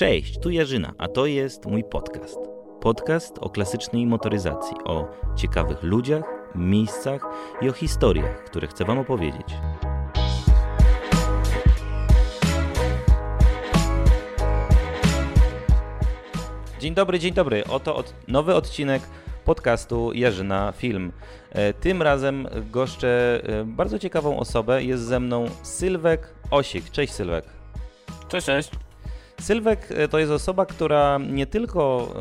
Cześć, tu Jarzyna, a to jest mój podcast. Podcast o klasycznej motoryzacji, o ciekawych ludziach, miejscach i o historiach, które chcę Wam opowiedzieć. Dzień dobry, dzień dobry. Oto od, nowy odcinek podcastu Jarzyna Film. E, tym razem goszczę e, bardzo ciekawą osobę. Jest ze mną Sylwek Osik. Cześć Sylwek. Cześć, cześć. Sylwek e, to jest osoba, która nie tylko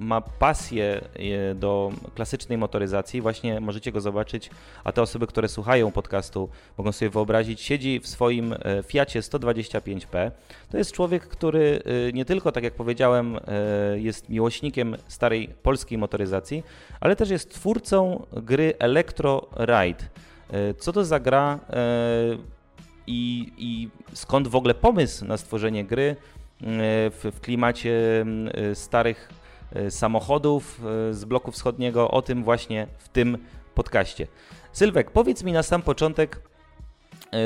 ma pasję e, do klasycznej motoryzacji, właśnie możecie go zobaczyć, a te osoby, które słuchają podcastu, mogą sobie wyobrazić, siedzi w swoim e, Fiacie 125P. To jest człowiek, który nie tylko, tak jak powiedziałem, jest miłośnikiem starej polskiej motoryzacji, ale też jest twórcą gry Electro Ride. Co to za gra i, i skąd w ogóle pomysł na stworzenie gry? W, w klimacie mm, starych e, samochodów e, z bloku wschodniego. O tym właśnie w tym podcaście. Sylwek, powiedz mi na sam początek,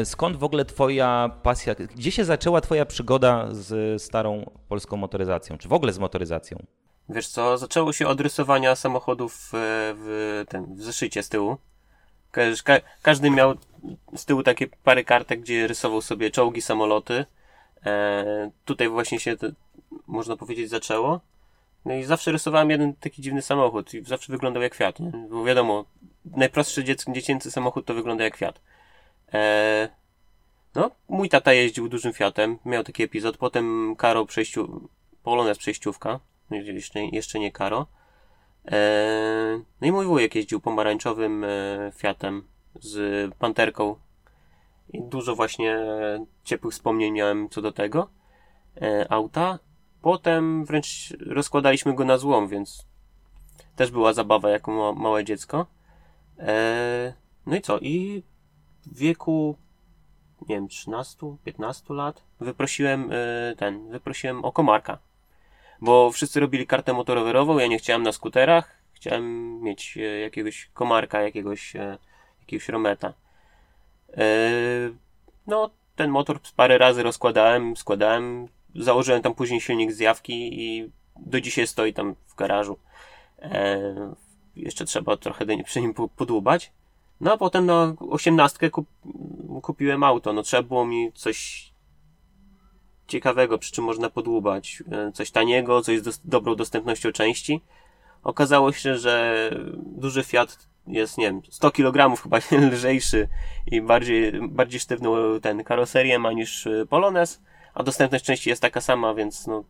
skąd w ogóle Twoja pasja, gdzie się zaczęła Twoja przygoda z starą polską motoryzacją, czy w ogóle z motoryzacją? Wiesz co, zaczęło się od rysowania samochodów w, ten, w zeszycie z tyłu. każdy miał z tyłu takie parę kartek, gdzie rysował sobie czołgi, samoloty. E, tutaj właśnie się to, można powiedzieć zaczęło. No i zawsze rysowałem jeden taki dziwny samochód i zawsze wyglądał jak nie? Bo wiadomo, najprostszy dziec, dziecięcy samochód to wygląda jak kwiat. E, no, mój tata jeździł dużym Fiatem, miał taki epizod, potem Karo przejściu, Polonez przejściówka, jeszcze, jeszcze nie Karo. E, no i mój wujek jeździł pomarańczowym e, Fiatem z panterką i dużo właśnie ciepłych wspomnień miałem co do tego e, auta. Potem wręcz rozkładaliśmy go na złom, więc też była zabawa jako ma małe dziecko. E, no i co? I w wieku nie wiem, 13, 15 lat wyprosiłem e, ten, wyprosiłem o komarka. Bo wszyscy robili kartę motorowerową, ja nie chciałem na skuterach, chciałem mieć jakiegoś komarka, jakiegoś, jakiegoś rometa. Yy, no, ten motor parę razy rozkładałem, składałem, założyłem tam później silnik z jawki i do dzisiaj stoi tam w garażu. Yy, jeszcze trzeba trochę przy nim podłubać. No a potem na osiemnastkę kup, kupiłem auto. No trzeba było mi coś ciekawego, przy czym można podłubać. Yy, coś taniego, coś z dobrą dostępnością części. Okazało się, że duży Fiat jest, nie wiem, 100 kg chyba lżejszy i bardziej, bardziej sztywną ten karoserię ma niż y, Polones, a dostępność części jest taka sama, więc no,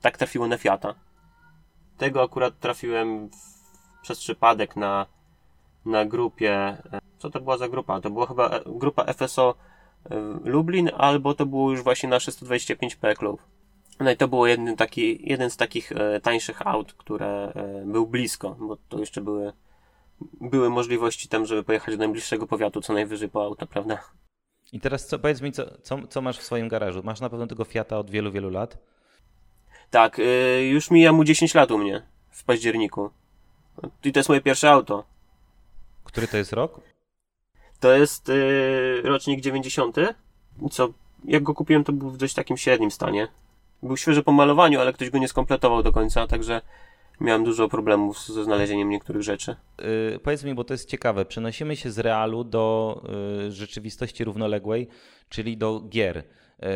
tak trafiło na Fiata. Tego akurat trafiłem w, przez przypadek na, na grupie, e, co to była za grupa? To była chyba e, grupa FSO e, Lublin, albo to było już właśnie nasze 125P Club. No i to było jeden, taki, jeden z takich e, tańszych aut, które e, był blisko, bo to jeszcze były były możliwości tam, żeby pojechać do najbliższego powiatu, co najwyżej po auta, prawda? I teraz co, powiedz mi, co, co, co masz w swoim garażu? Masz na pewno tego Fiata od wielu, wielu lat? Tak, yy, już mija mu 10 lat u mnie w październiku. I to jest moje pierwsze auto. Który to jest rok? To jest yy, rocznik 90. Co, jak go kupiłem, to był w dość takim średnim stanie. Był świeży po malowaniu, ale ktoś go nie skompletował do końca, także miałem dużo problemów ze znalezieniem niektórych rzeczy. Yy, powiedz mi, bo to jest ciekawe, przenosimy się z realu do yy, rzeczywistości równoległej, czyli do gier. Yy,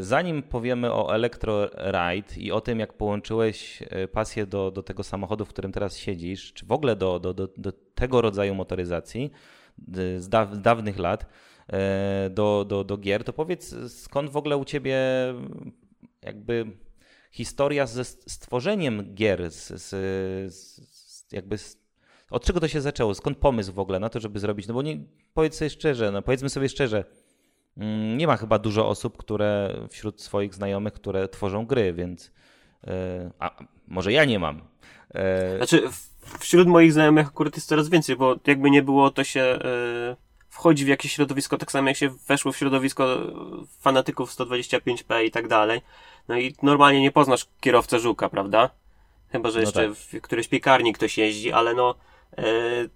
zanim powiemy o Electro Ride i o tym, jak połączyłeś y, pasję do, do tego samochodu, w którym teraz siedzisz, czy w ogóle do, do, do, do tego rodzaju motoryzacji y, z, da, z dawnych lat y, do, do, do gier, to powiedz skąd w ogóle u ciebie jakby historia ze stworzeniem gier, z, z, z jakby z, od czego to się zaczęło? Skąd pomysł w ogóle na to, żeby zrobić? No bo nie, powiedz sobie szczerze, no powiedzmy sobie szczerze, mm, nie ma chyba dużo osób, które wśród swoich znajomych, które tworzą gry, więc e, a może ja nie mam. E, znaczy, wśród moich znajomych akurat jest coraz więcej, bo jakby nie było, to się e, wchodzi w jakieś środowisko, tak samo jak się weszło w środowisko fanatyków 125p i tak dalej. No i normalnie nie poznasz kierowcę żuka, prawda? Chyba, że no jeszcze tak. w którejś piekarni ktoś jeździ, ale no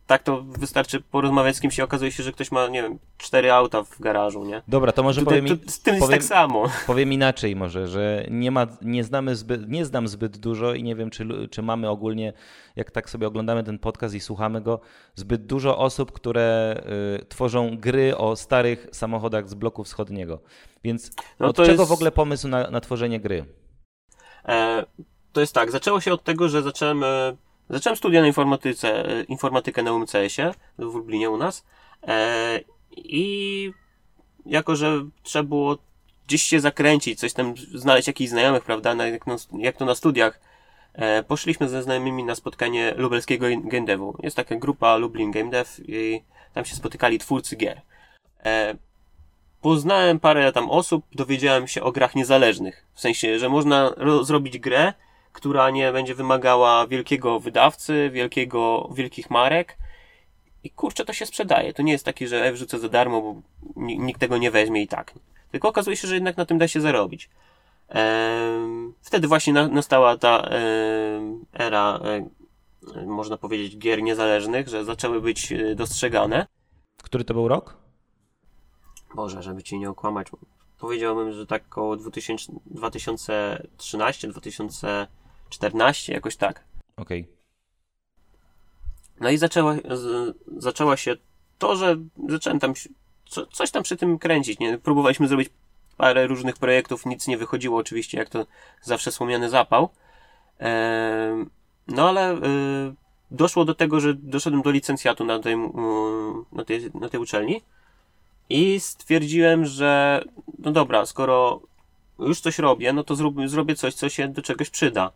tak to wystarczy porozmawiać z kimś i okazuje się, że ktoś ma, nie wiem, cztery auta w garażu, nie? Dobra, to może powiem... To, z tym powiem, jest tak samo. Powiem inaczej może, że nie ma, nie znamy zbyt, nie znam zbyt dużo i nie wiem, czy, czy mamy ogólnie, jak tak sobie oglądamy ten podcast i słuchamy go, zbyt dużo osób, które y, tworzą gry o starych samochodach z bloku wschodniego. Więc no od czego jest... w ogóle pomysł na, na tworzenie gry? E, to jest tak, zaczęło się od tego, że zacząłem e, Zacząłem studia na informatyce, e, informatykę na UMCS-ie w Lublinie u nas e, i jako, że trzeba było gdzieś się zakręcić, coś tam znaleźć jakichś znajomych, prawda, jak, no, jak to na studiach, e, poszliśmy ze znajomymi na spotkanie lubelskiego game devu. Jest taka grupa Lublin Game Dev i tam się spotykali twórcy gier. E, poznałem parę tam osób, dowiedziałem się o grach niezależnych. W sensie, że można zrobić grę, która nie będzie wymagała wielkiego wydawcy, wielkiego, wielkich marek. I kurczę, to się sprzedaje. To nie jest takie, że e, wrzucę za darmo, bo nikt tego nie weźmie i tak. Tylko okazuje się, że jednak na tym da się zarobić. Wtedy właśnie nastała ta era, e, można powiedzieć, gier niezależnych, że zaczęły być e, dostrzegane. Który to był rok? Boże, żeby ci nie okłamać. Powiedziałbym, że tak około 2013, 2000 14, jakoś tak. Okej. Okay. No i zaczęła, z, zaczęła się to, że zacząłem tam co, coś tam przy tym kręcić. Nie? Próbowaliśmy zrobić parę różnych projektów, nic nie wychodziło oczywiście, jak to zawsze słomiany zapał. E, no ale e, doszło do tego, że doszedłem do licencjatu na tej, na tej, na tej uczelni i stwierdziłem, że no dobra, skoro już coś robię, no to zrób, zrobię coś, co się do czegoś przyda.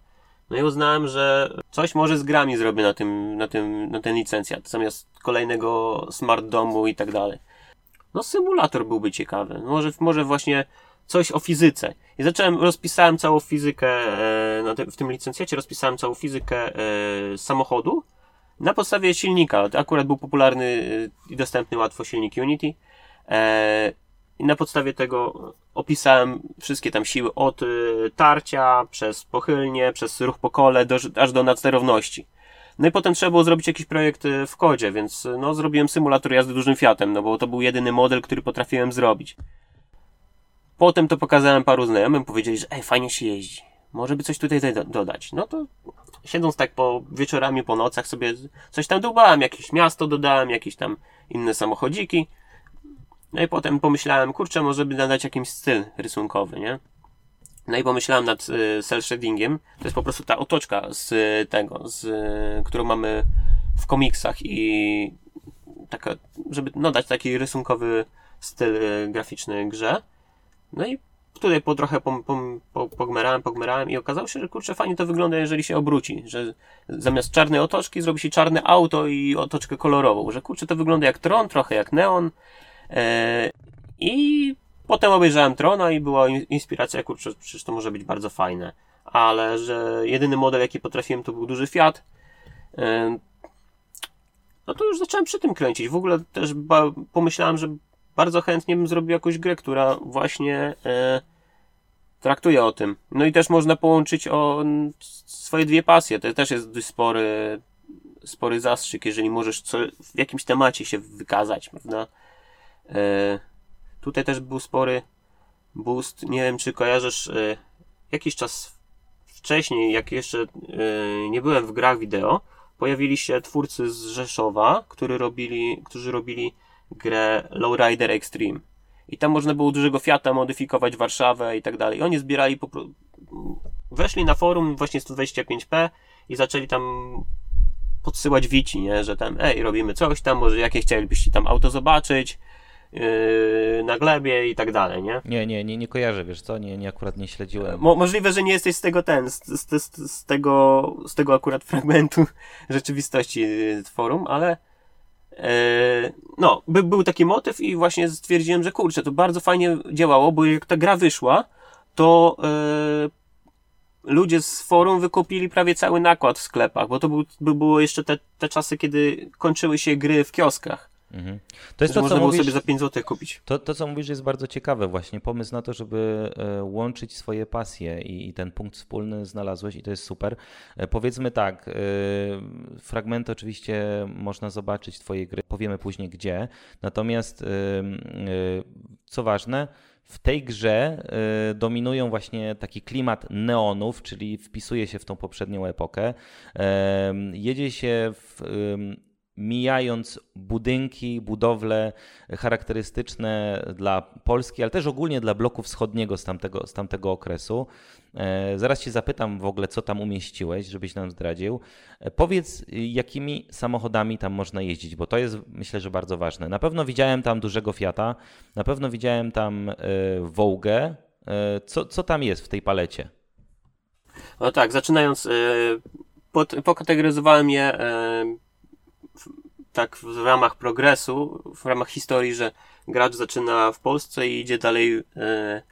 No i uznałem, że coś może z grami zrobię na tym, na tym, na ten licencjat, zamiast kolejnego smart domu i tak dalej. No symulator byłby ciekawy. Może, może właśnie coś o fizyce. I zacząłem, rozpisałem całą fizykę e, te, w tym licencjacie, rozpisałem całą fizykę e, samochodu na podstawie silnika. Akurat był popularny e, i dostępny łatwo silnik Unity. E, i na podstawie tego opisałem wszystkie tam siły od y, tarcia, przez pochylnie, przez ruch po kole, do, aż do nadsterowności. No i potem trzeba było zrobić jakiś projekt y, w kodzie, więc y, no zrobiłem symulator jazdy dużym Fiatem, no bo to był jedyny model, który potrafiłem zrobić. Potem to pokazałem paru znajomym, powiedzieli, że ej, fajnie się jeździ. Może by coś tutaj dodać. No to siedząc tak po wieczorami, po nocach sobie coś tam dubałem, jakieś miasto dodałem, jakieś tam inne samochodziki. No i potem pomyślałem, kurczę, może by nadać jakimś styl rysunkowy, nie? No i pomyślałem nad y, cel shadingiem. To jest po prostu ta otoczka z y, tego, z, y, którą mamy w komiksach i taka, żeby nadać taki rysunkowy styl y, graficzny grze. No i tutaj po trochę pom, pom, po, pogmerałem, pogmerałem i okazało się, że kurczę, fajnie to wygląda, jeżeli się obróci, że zamiast czarnej otoczki zrobi się czarne auto i otoczkę kolorową, że kurczę, to wygląda jak Tron, trochę jak Neon, I potem obejrzałem Trona i była inspiracja, kurczę, przecież to może być bardzo fajne. Ale że jedyny model, jaki potrafiłem, to był duży Fiat. E, no to już zacząłem przy tym kręcić. W ogóle też pomyślałem, że bardzo chętnie bym zrobił jakąś grę, która właśnie e, traktuje o tym. No i też można połączyć o swoje dwie pasje. To też jest dość spory, spory zastrzyk, jeżeli możesz co, w jakimś temacie się wykazać, prawda? E, tutaj też był spory boost. Nie wiem, czy kojarzysz e, jakiś czas wcześniej, jak jeszcze e, nie byłem w grach wideo, pojawili się twórcy z Rzeszowa, którzy robili, którzy robili grę Lowrider Extreme. I tam można było dużego Fiata modyfikować Warszawę i tak dalej. Oni zbierali po weszli na forum właśnie 125p i zaczęli tam podsyłać wici, nie? że tam ej, robimy coś tam, może jakie chcielibyście tam auto zobaczyć, na glebie i tak dalej, nie? Nie, nie, nie, nie kojarzę, wiesz co, nie, nie akurat nie śledziłem. Mo możliwe, że nie jesteś z tego ten, z, z, z, z, tego, z tego akurat fragmentu rzeczywistości yy, forum, ale yy, no, by, był taki motyw i właśnie stwierdziłem, że kurczę, to bardzo fajnie działało, bo jak ta gra wyszła, to yy, ludzie z forum wykupili prawie cały nakład w sklepach, bo to był, by było jeszcze te, te czasy, kiedy kończyły się gry w kioskach. Mhm. To jest to, można co mówisz, sobie za 5 zł kupić. To, to, co mówisz, jest bardzo ciekawe właśnie. Pomysł na to, żeby e, łączyć swoje pasje i, i ten punkt wspólny znalazłeś i to jest super. E, powiedzmy tak, e, fragmenty oczywiście można zobaczyć twojej gry, powiemy później gdzie, natomiast co ważne, w tej grze dominują właśnie taki klimat neonów, czyli wpisuje się w tą poprzednią epokę. Jedzie się w mijając budynki, budowle charakterystyczne dla Polski, ale też ogólnie dla bloku wschodniego z tamtego, z tamtego okresu. E, zaraz Cię zapytam w ogóle, co tam umieściłeś, żebyś nam zdradził. E, powiedz, jakimi samochodami tam można jeździć, bo to jest myślę, że bardzo ważne. Na pewno widziałem tam dużego Fiata, na pewno widziałem tam e, Vogue. Co, co tam jest w tej palecie? No tak, zaczynając, pokategoryzowałem je tak w ramach progresu, w ramach historii, że gracz zaczyna w Polsce i idzie dalej e,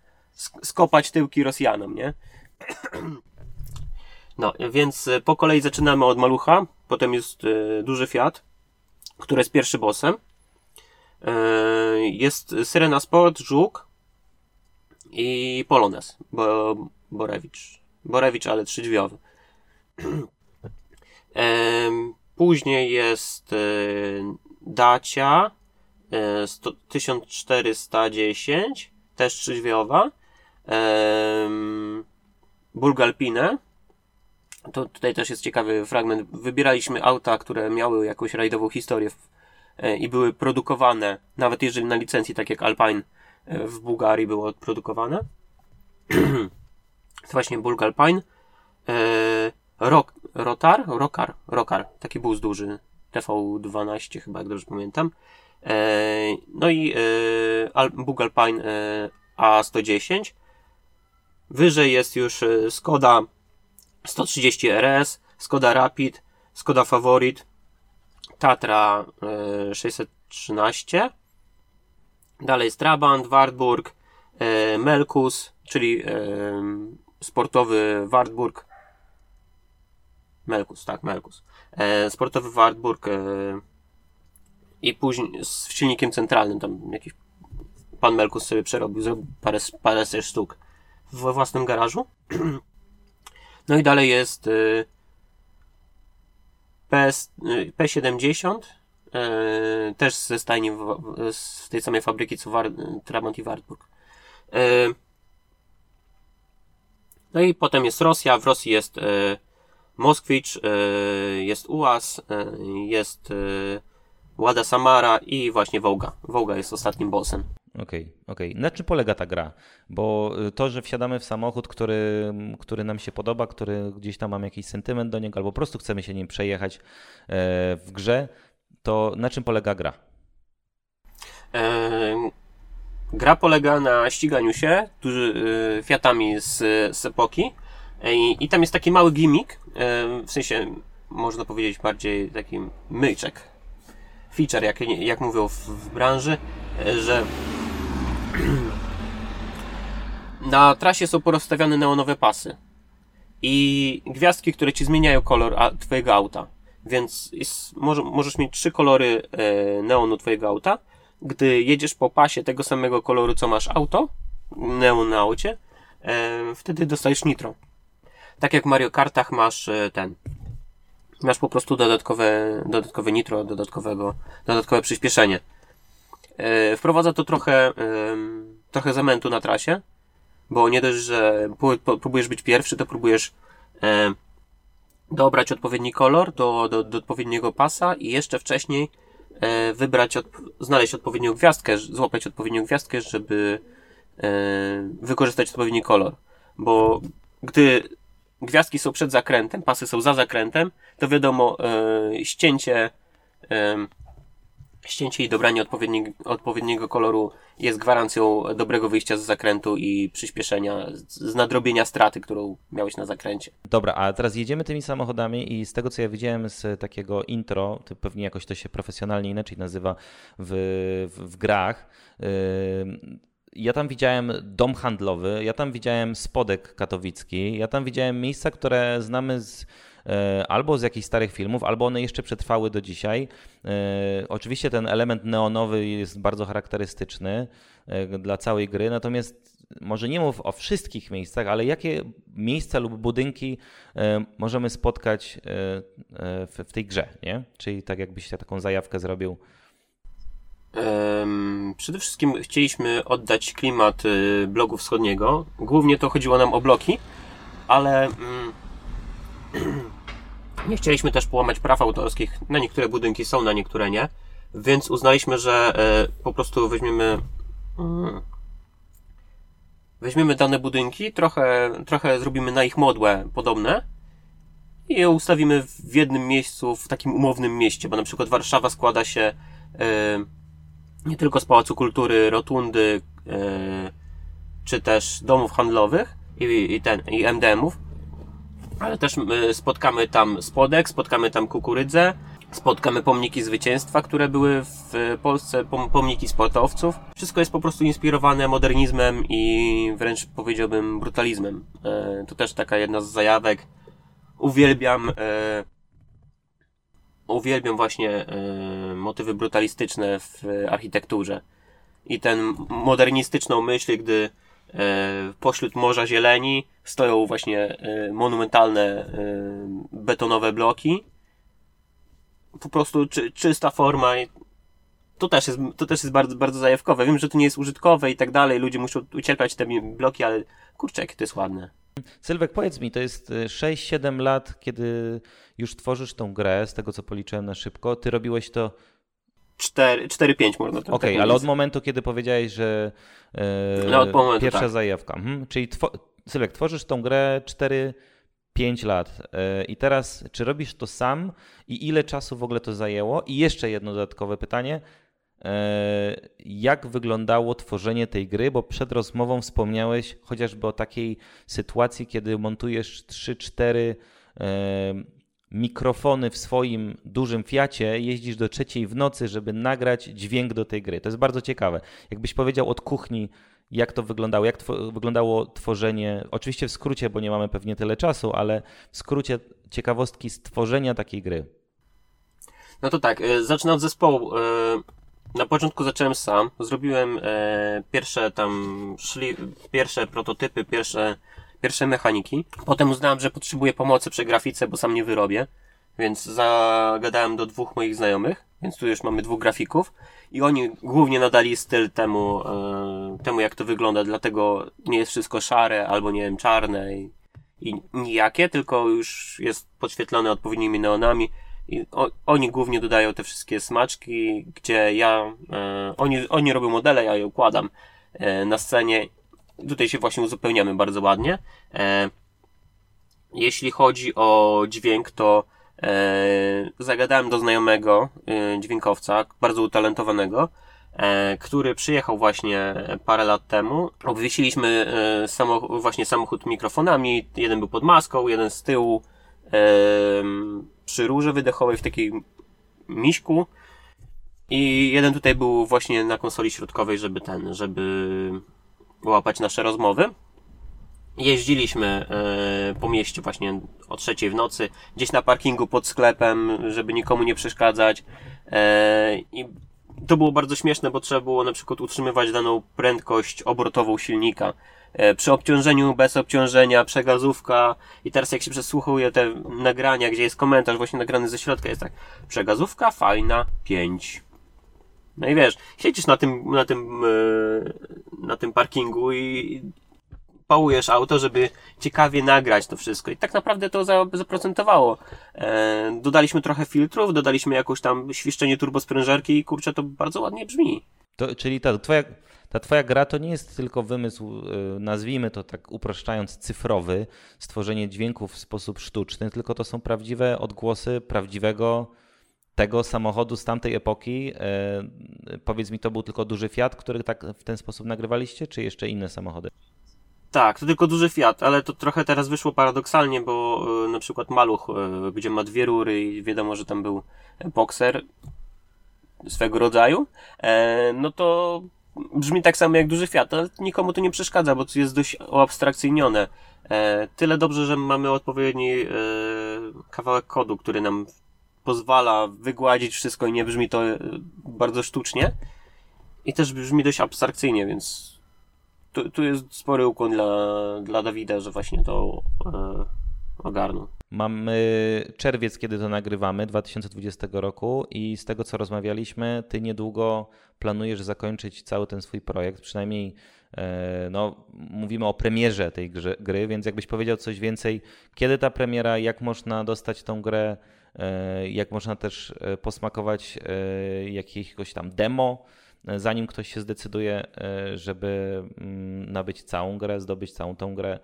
skopać tyłki Rosjanom, nie? No, więc e, po kolei zaczynamy od malucha, potem jest e, duży Fiat, który jest pierwszy bossem. E, jest Syrena Sport, Żuk i Polones, Bo, Borewicz. Borewicz, ale trzydźwiowy. e, Później jest y, Dacia 1410, też trzyźwiowa. Bulgalpine. To tutaj też jest ciekawy fragment. Wybieraliśmy auta, które miały jakąś rajdową historię e, i były produkowane, nawet jeżeli na licencji, tak jak Alpine e, w Bułgarii było produkowane. to właśnie Bulgalpine. E, Rock, Rotar? Rokar, Rokar, taki bus duży, TV12 chyba, jak dobrze pamiętam. E, no i e, Bug Alpine e, A110. Wyżej jest już Skoda 130 RS, Skoda Rapid, Skoda Favorit, Tatra e, 613. Dalej jest Trabant, Wartburg, Melkus, czyli sportowy Wartburg Melkus, tak, Melkus. E, sportowy Wartburg e, i później z silnikiem centralnym, tam jakiś pan Melkus sobie przerobił, zrobił parę, parę sztuk we własnym garażu. no i dalej jest e, PS, e, P70, e, też ze stajni w, z tej samej fabryki co War, Trabant i Wartburg. E, no i potem jest Rosja, w Rosji jest Moskwicz, e, jest UAS, e, jest e, Łada Samara i właśnie Wołga. Wołga jest ostatnim bossem. Okej, okay, okej. Okay. Na czym polega ta gra? Bo to, że wsiadamy w samochód, który, który nam się podoba, który gdzieś tam mam jakiś sentyment do niego, albo po prostu chcemy się nim przejechać w grze, to na czym polega gra? gra polega na ściganiu się duży, Fiatami z, z epoki i, I tam jest taki mały gimmick, w sensie można powiedzieć bardziej taki myczek, feature, jak, jak mówią w, w branży, że na trasie są porozstawiane neonowe pasy i gwiazdki, które ci zmieniają kolor twojego auta. Więc jest, może, możesz mieć trzy kolory e, neonu twojego auta. Gdy jedziesz po pasie tego samego koloru, co masz auto, neon na aucie, e, wtedy dostajesz nitro tak jak w Mario Kartach masz e, ten, masz po prostu dodatkowe, dodatkowe nitro, dodatkowego, dodatkowe przyspieszenie. E, wprowadza to trochę, trochę zamętu na trasie, bo nie dość, że próbujesz być pierwszy, to próbujesz e, dobrać odpowiedni kolor do, do, do odpowiedniego pasa i jeszcze wcześniej wybrać, znaleźć odpowiednią gwiazdkę, złapać odpowiednią gwiazdkę, żeby wykorzystać odpowiedni kolor. Bo gdy gwiazdki są przed zakrętem, pasy są za zakrętem, to wiadomo, e, ścięcie, e, ścięcie i dobranie odpowiedni, odpowiedniego koloru jest gwarancją dobrego wyjścia z zakrętu i przyspieszenia, z nadrobienia straty, którą miałeś na zakręcie. Dobra, a teraz jedziemy tymi samochodami i z tego, co ja widziałem z takiego intro, to pewnie jakoś to się profesjonalnie inaczej nazywa w, w, w grach, yy, ja tam widziałem dom handlowy, ja tam widziałem spodek katowicki, ja tam widziałem miejsca, które znamy z E, albo z jakichś starych filmów, albo one jeszcze przetrwały do dzisiaj. E, oczywiście ten element neonowy jest bardzo charakterystyczny e, dla całej gry, natomiast może nie mów o wszystkich miejscach, ale jakie miejsca lub budynki możemy spotkać w tej grze, nie? Czyli tak jakbyś taką zajawkę zrobił. Przede wszystkim chcieliśmy oddać klimat y, blogu wschodniego. Głównie to chodziło nam o bloki, ale mm, nie chcieliśmy też połamać praw autorskich. Na niektóre budynki są, na niektóre nie. Więc uznaliśmy, że e, po prostu weźmiemy. Mm, weźmiemy dane budynki, trochę, trochę zrobimy na ich modłę podobne i je ustawimy w jednym miejscu, w takim umownym mieście, bo na przykład Warszawa składa się nie tylko z Pałacu Kultury, Rotundy, e, czy też domów handlowych i, i, ten, i MDM-ów, ale też spotkamy tam spodek, spotkamy tam kukurydzę, spotkamy pomniki zwycięstwa, które były w Polsce, pomniki sportowców. Wszystko jest po prostu inspirowane modernizmem i wręcz powiedziałbym brutalizmem. E, to też taka jedna z zajawek. Uwielbiam e, uwielbiam właśnie e, motywy brutalistyczne w architekturze. I ten modernistyczną myśl, gdy E, pośród morza zieleni stoją właśnie e, monumentalne e, betonowe bloki. Po prostu czy, czysta forma. To też jest, to też jest bardzo, bardzo zajawkowe. Wiem, że to nie jest użytkowe i tak dalej. Ludzie muszą ucierpiać te bloki, ale kurczę, jakie to jest ładne. Sylwek, powiedz mi, to jest 6-7 lat, kiedy już tworzysz tą grę, z tego co policzyłem na szybko. Ty robiłeś to 4-5 można tak Okej, okay, ale od momentu, kiedy powiedziałeś, że e, no, momentu, pierwsza tak. zajawka. Mhm. Czyli two, Sylwek, tworzysz tą grę 4 5 lat. E, I teraz, czy robisz to sam i ile czasu w ogóle to zajęło? I jeszcze jedno dodatkowe pytanie. E, jak wyglądało tworzenie tej gry? Bo przed rozmową wspomniałeś chociażby o takiej sytuacji, kiedy montujesz 3-4 mikrofony w swoim dużym Fiacie, jeździsz do trzeciej w nocy, żeby nagrać dźwięk do tej gry. To jest bardzo ciekawe. Jakbyś powiedział od kuchni, jak to wyglądało, jak tw wyglądało tworzenie, oczywiście w skrócie, bo nie mamy pewnie tyle czasu, ale w skrócie ciekawostki stworzenia takiej gry. No to tak, e, zacznę od zespołu. Na początku zacząłem sam, zrobiłem e, pierwsze tam, szli, pierwsze prototypy, pierwsze pierwsze mechaniki. Potem uznałem, że potrzebuję pomocy przy grafice, bo sam nie wyrobię. Więc zagadałem do dwóch moich znajomych, więc tu już mamy dwóch grafików. I oni głównie nadali styl temu, e, temu jak to wygląda, dlatego nie jest wszystko szare albo nie wiem, czarne i, i nijakie, tylko już jest podświetlone odpowiednimi neonami i o, oni głównie dodają te wszystkie smaczki, gdzie ja, e, oni, oni robią modele, ja je układam e, na scenie Tutaj się właśnie uzupełniamy bardzo ładnie. E, jeśli chodzi o dźwięk, to e, zagadałem do znajomego e, dźwiękowca, bardzo utalentowanego, e, który przyjechał właśnie parę lat temu. Obwiesiliśmy właśnie samochód mikrofonami. Jeden był pod maską, jeden z tyłu przy rurze wydechowej w takiej miśku. I jeden tutaj był właśnie na konsoli środkowej, żeby ten, żeby łapać nasze rozmowy. Jeździliśmy e, po mieście właśnie o trzeciej w nocy, gdzieś na parkingu pod sklepem, żeby nikomu nie przeszkadzać. E, I to było bardzo śmieszne, bo trzeba było na przykład utrzymywać daną prędkość obrotową silnika. E, przy obciążeniu, bez obciążenia, przegazówka. I teraz jak się przesłuchuje te nagrania, gdzie jest komentarz właśnie nagrany ze środka, jest tak. Przegazówka fajna, 5 no i wiesz, siedzisz na tym, na tym, e, na tym parkingu i pałujesz auto, żeby ciekawie nagrać to wszystko. I tak naprawdę to zaprocentowało. E, dodaliśmy trochę filtrów, dodaliśmy jakąś tam świszczenie turbosprężarki i kurczę, to bardzo ładnie brzmi. To, czyli ta twoja, ta twoja gra to nie jest tylko wymysł, e, nazwijmy to tak upraszczając, cyfrowy, stworzenie dźwięków w sposób sztuczny, tylko to są prawdziwe odgłosy prawdziwego tego samochodu z tamtej epoki, e, powiedz mi, to był tylko duży Fiat, który tak w ten sposób nagrywaliście, czy jeszcze inne samochody? Tak, to tylko duży Fiat, ale to trochę teraz wyszło paradoksalnie, bo e, na przykład Maluch, gdzie ma dwie rury i wiadomo, że tam był bokser swego rodzaju, no to brzmi tak samo jak duży Fiat, ale nikomu to nie przeszkadza, bo to jest dość abstrakcyjnione. E, tyle dobrze, że mamy odpowiedni e, kawałek kodu, który nam pozwala wygładzić wszystko i nie brzmi to e, bardzo sztucznie. I też brzmi dość abstrakcyjnie, więc tu, tu jest spory ukłon dla, dla Dawida, że właśnie to Mamy czerwiec, kiedy to nagrywamy, 2020 roku i z tego co rozmawialiśmy, ty niedługo planujesz zakończyć cały ten swój projekt, przynajmniej e, no, mówimy o premierze tej gry, więc jakbyś powiedział coś więcej, kiedy ta premiera, jak można dostać tą grę, e, jak można też e, posmakować jakiegoś tam demo, zanim ktoś się zdecyduje, żeby mm, nabyć całą grę, zdobyć całą tą grę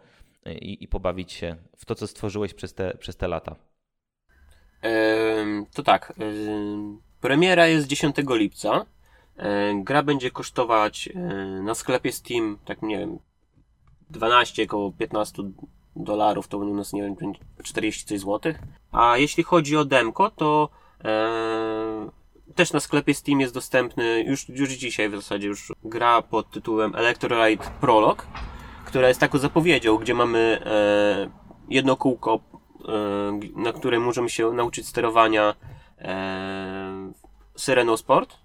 i, i pobawić się w to, co stworzyłeś przez te, przez te lata? to tak. premiera jest 10 lipca. gra będzie kosztować na sklepie Steam, tak nie wiem, 12, około 15 dolarów, to u nas nie wiem, 40 coś złotych. A jeśli chodzi o demko, to e, też na sklepie Steam jest dostępny już, już dzisiaj w zasadzie już gra pod tytułem Electrolyte Prologue która jest taką zapowiedzią, gdzie mamy e, jedno kółko, e, na którym możemy się nauczyć sterowania e, Syreną Sport,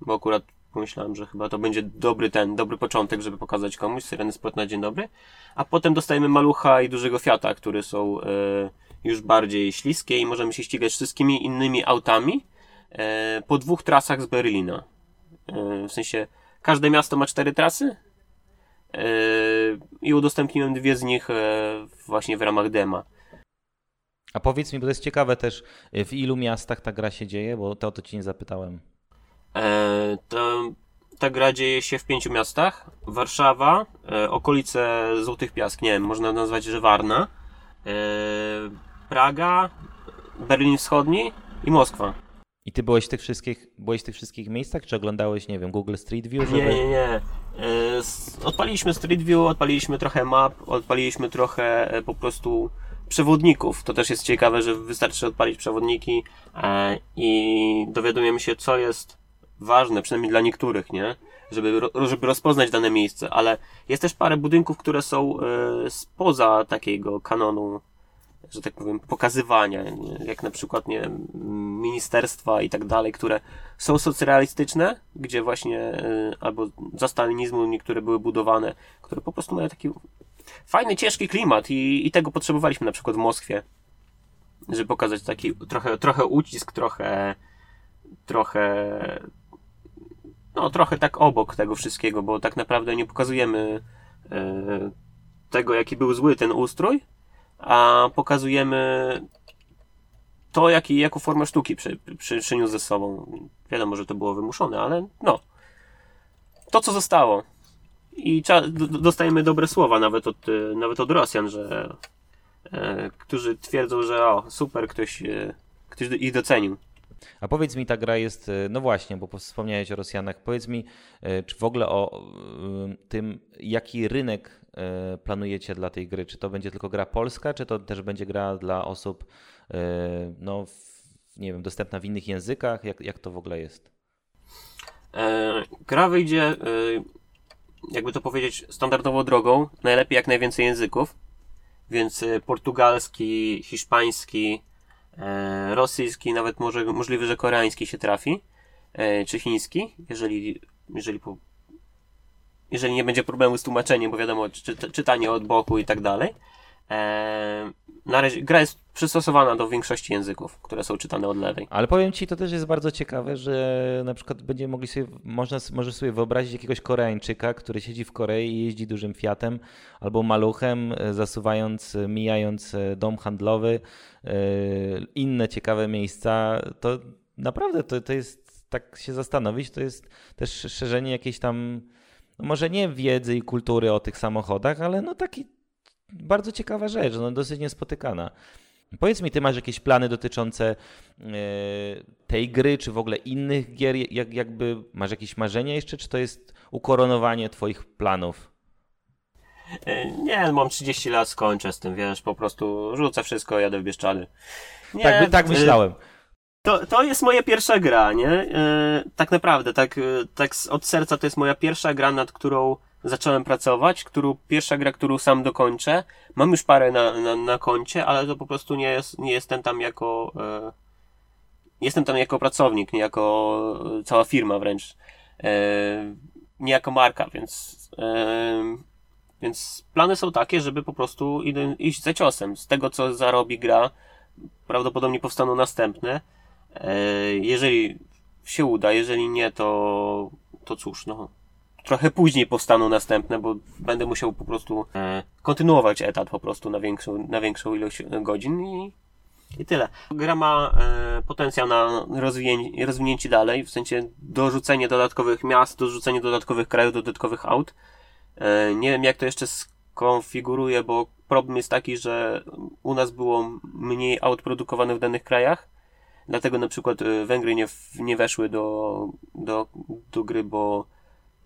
bo akurat pomyślałem, że chyba to będzie dobry ten, dobry początek, żeby pokazać komuś Syreny Sport na dzień dobry, a potem dostajemy Malucha i dużego Fiata, które są e, już bardziej śliskie i możemy się ścigać wszystkimi innymi autami e, po dwóch trasach z Berlina. E, w sensie, każde miasto ma cztery trasy, i udostępniłem dwie z nich e, właśnie w ramach dema. A powiedz mi, bo to jest ciekawe też, w ilu miastach ta gra się dzieje, bo to o to ci nie zapytałem. E, to, ta gra dzieje się w pięciu miastach. Warszawa, e, okolice Złotych Piask, nie wiem, można nazwać, że Warna, e, Praga, Berlin Wschodni i Moskwa. I ty byłeś w tych wszystkich, byłeś w tych wszystkich miejscach, czy oglądałeś, nie wiem, Google Street View? Żeby... Nie, nie, nie. E, odpaliliśmy Street View, odpaliliśmy trochę map, odpaliliśmy trochę e, po prostu przewodników. To też jest ciekawe, że wystarczy odpalić przewodniki e, i dowiadujemy się, co jest ważne, przynajmniej dla niektórych, nie? Żeby, żeby rozpoznać dane miejsce, ale jest też parę budynków, które są spoza takiego kanonu że tak powiem, pokazywania, jak na przykład, nie ministerstwa i tak dalej, które są socrealistyczne, gdzie właśnie y, albo za stalinizmu niektóre były budowane, które po prostu mają taki fajny, ciężki klimat i, i tego potrzebowaliśmy na przykład w Moskwie, żeby pokazać taki trochę, trochę ucisk, trochę trochę no trochę tak obok tego wszystkiego, bo tak naprawdę nie pokazujemy e, tego, jaki był zły ten ustrój, a pokazujemy to, jaki, jaką formę sztuki przy, przy, przyniósł ze sobą. Wiadomo, że to było wymuszone, ale no. To, co zostało. I dostajemy dobre słowa nawet od, nawet od Rosjan, że e, którzy twierdzą, że o, super, ktoś, e, ktoś ich docenił. A powiedz mi, ta gra jest, e, no właśnie, bo wspomniałeś o Rosjanach, powiedz mi, e, czy w ogóle o tym, jaki rynek e, planujecie dla tej gry? Czy to będzie tylko gra polska, czy to też będzie gra dla osób, no, nie wiem, dostępna w innych językach? Jak, jak to w ogóle jest? Gra wyjdzie, jakby to powiedzieć, standardową drogą, najlepiej jak najwięcej języków, więc portugalski, hiszpański, E, rosyjski, nawet może możliwe, że koreański się trafi, e, czy chiński, jeżeli, jeżeli, po, jeżeli nie będzie problemu z tłumaczeniem, bo wiadomo, czy, czytanie od boku i tak dalej. E, na razie gra jest przystosowana do większości języków, które są czytane od lewej. Ale powiem ci, to też jest bardzo ciekawe, że na przykład będziemy mogli sobie, można, możesz sobie wyobrazić jakiegoś Koreańczyka, który siedzi w Korei i jeździ dużym Fiatem albo maluchem, e, zasuwając, e, mijając dom handlowy, inne ciekawe miejsca. To naprawdę to, to jest, tak się zastanowić, to jest też szerzenie jakiejś tam, no może nie wiedzy i kultury o tych samochodach, ale no taki bardzo ciekawa rzecz, no dosyć niespotykana. Powiedz mi, ty masz jakieś plany dotyczące e, tej gry, czy w ogóle innych gier? Jak, jakby masz jakieś marzenia jeszcze, czy to jest ukoronowanie twoich planów? E, nie, mam 30 lat, skończę z tym, wiesz, po prostu rzucę wszystko, jadę w Bieszczady. Nie, tak, tak myślałem. To, to jest moja pierwsza gra, nie? E, tak naprawdę, tak, e, tak od serca to jest moja pierwsza gra, nad którą zacząłem pracować, którą, pierwsza gra, którą sam dokończę. Mam już parę na, na, na koncie, ale to po prostu nie, jest, nie jestem tam jako, e, jestem tam jako pracownik, nie jako cała firma wręcz, e, nie jako marka, więc, e, więc plany są takie, żeby po prostu iść za ciosem. Z tego, co zarobi gra, prawdopodobnie powstaną następne. E, jeżeli się uda, jeżeli nie, to, to cóż, no, trochę później powstaną następne, bo będę musiał po prostu e, kontynuować etat po prostu na większą, na większą ilość godzin i, i tyle. Gra ma e, potencjał na rozwinięcie, rozwinięcie dalej, w sensie dorzucenie dodatkowych miast, dorzucenie dodatkowych krajów, dodatkowych aut. Nie wiem jak to jeszcze skonfiguruję, bo problem jest taki, że u nas było mniej aut produkowanych w danych krajach, dlatego na przykład e, Węgry nie, nie weszły do, do, do gry, bo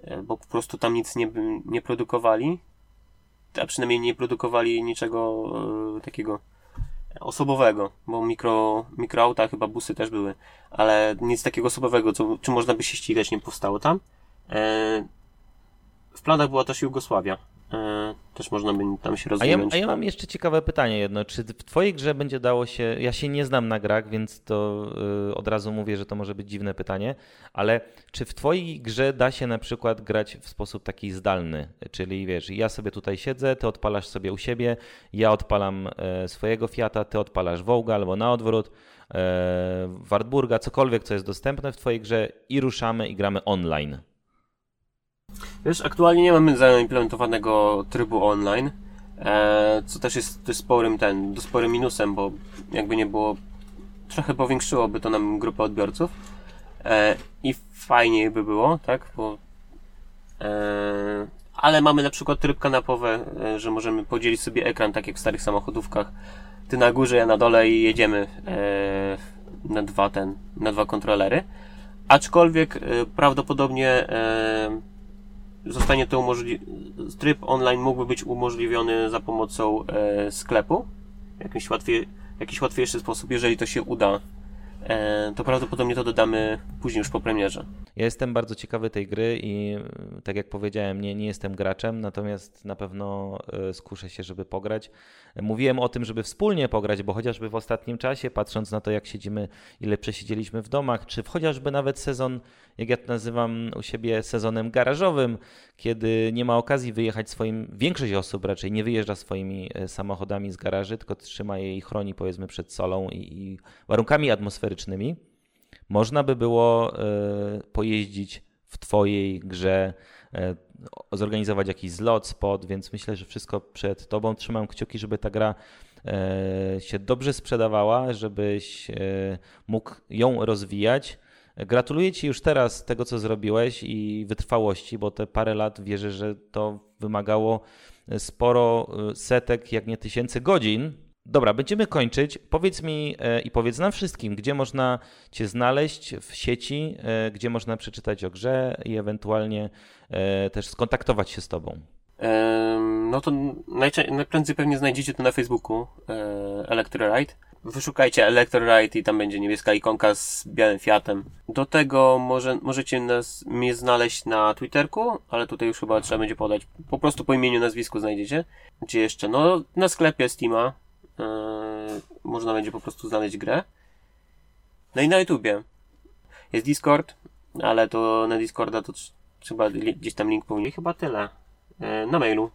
E, bo po prostu tam nic nie, nie produkowali, a przynajmniej nie produkowali niczego e, takiego osobowego, bo mikro, mikroauta, chyba busy też były, ale nic takiego osobowego, co, czy można by się ścigać, nie powstało tam. E, w planach była też Jugosławia, też można by tam się rozwinąć. A ja, a ja, mam jeszcze ciekawe pytanie jedno. Czy w twojej grze będzie dało się, ja się nie znam na grach, więc to yy, od razu mówię, że to może być dziwne pytanie, ale czy w twojej grze da się na przykład grać w sposób taki zdalny? Czyli wiesz, ja sobie tutaj siedzę, ty odpalasz sobie u siebie, ja odpalam e, swojego Fiata, ty odpalasz Wołga albo na odwrót, e, Wartburga, cokolwiek, co jest dostępne w twojej grze i ruszamy i gramy online. Wiesz, aktualnie nie mamy zaimplementowanego trybu online, e, co też jest dość sporym ten, dość sporym minusem, bo jakby nie było, trochę powiększyłoby to nam grupę odbiorców e, i fajniej by było, tak, bo e, ale mamy na przykład tryb kanapowy, że możemy podzielić sobie ekran, tak jak w starych samochodówkach. Ty na górze, ja na dole i jedziemy na dwa ten, na dwa kontrolery. Aczkolwiek prawdopodobnie zostanie to umożliwione. Tryb online mógłby być umożliwiony za pomocą e, sklepu. Jakiś, łatwiej, jakiś łatwiejszy sposób, jeżeli to się uda E, to prawdopodobnie to dodamy później już po premierze. Ja jestem bardzo ciekawy tej gry i tak jak powiedziałem, nie, nie jestem graczem, natomiast na pewno e, skuszę się, żeby pograć. Mówiłem o tym, żeby wspólnie pograć, bo chociażby w ostatnim czasie, patrząc na to, jak siedzimy, ile przesiedzieliśmy w domach, czy chociażby nawet sezon, jak ja to nazywam u siebie, sezonem garażowym, kiedy nie ma okazji wyjechać swoim, większość osób raczej nie wyjeżdża swoimi e, samochodami z garaży, tylko trzyma je i chroni powiedzmy przed solą i, i warunkami atmosferycznymi można by było e, pojeździć w Twojej grze, e, zorganizować jakiś zlot, spot, więc myślę, że wszystko przed Tobą. Trzymam kciuki, żeby ta gra się dobrze sprzedawała, żebyś mógł ją rozwijać. Gratuluję Ci już teraz tego, co zrobiłeś i wytrwałości, bo te parę lat wierzę, że to wymagało sporo setek, jak nie tysięcy godzin Dobra, będziemy kończyć. Powiedz mi e, i powiedz nam wszystkim, gdzie można Cię znaleźć w sieci, e, gdzie można przeczytać o grze i ewentualnie e, też skontaktować się z Tobą. No to najprędzej pewnie znajdziecie to na Facebooku Electroride. Wyszukajcie Electroride i tam będzie niebieska ikonka z białym Fiatem. Do tego może, możecie nas, mnie znaleźć na Twitterku, ale tutaj już chyba trzeba będzie podać. Po prostu po imieniu, nazwisku znajdziecie. Gdzie jeszcze? No na sklepie Steama Yy, można będzie po prostu znaleźć grę. No i na YouTubie. Jest Discord, ale to na Discorda to trzeba gdzieś tam link. I chyba tyle. Yy, na mailu.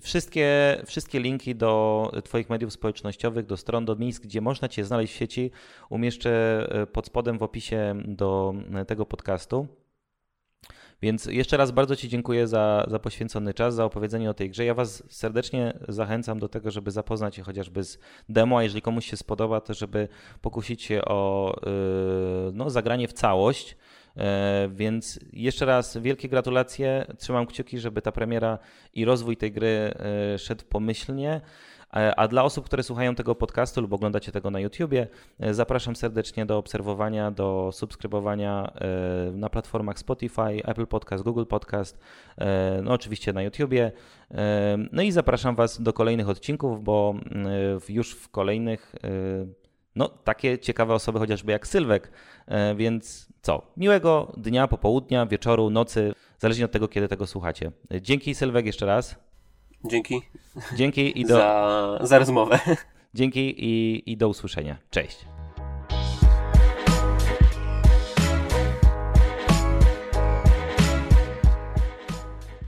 Wszystkie, wszystkie linki do Twoich mediów społecznościowych, do stron, do miejsc, gdzie można Cię znaleźć w sieci, umieszczę yy, pod spodem w opisie do tego podcastu. Więc jeszcze raz bardzo Ci dziękuję za, za poświęcony czas, za opowiedzenie o tej grze. Ja Was serdecznie zachęcam do tego, żeby zapoznać się chociażby z demo, a jeżeli komuś się spodoba, to żeby pokusić się o yy, no, zagranie w całość. Yy, więc jeszcze raz wielkie gratulacje. Trzymam kciuki, żeby ta premiera i rozwój tej gry yy, szedł pomyślnie. E, a dla osób, które słuchają tego podcastu lub oglądacie tego na YouTubie, e, zapraszam serdecznie do obserwowania, do subskrybowania e, na platformach Spotify, Apple Podcast, Google Podcast, no oczywiście na YouTubie. No i zapraszam Was do kolejnych odcinków, bo już w kolejnych no, takie ciekawe osoby chociażby jak Sylwek. E, więc co? Miłego dnia, popołudnia, wieczoru, nocy, zależnie od tego, kiedy tego słuchacie. Dzięki Sylwek jeszcze raz. Dzięki. Dzięki i do... za, za rozmowę. Dzięki i, i do usłyszenia. Cześć.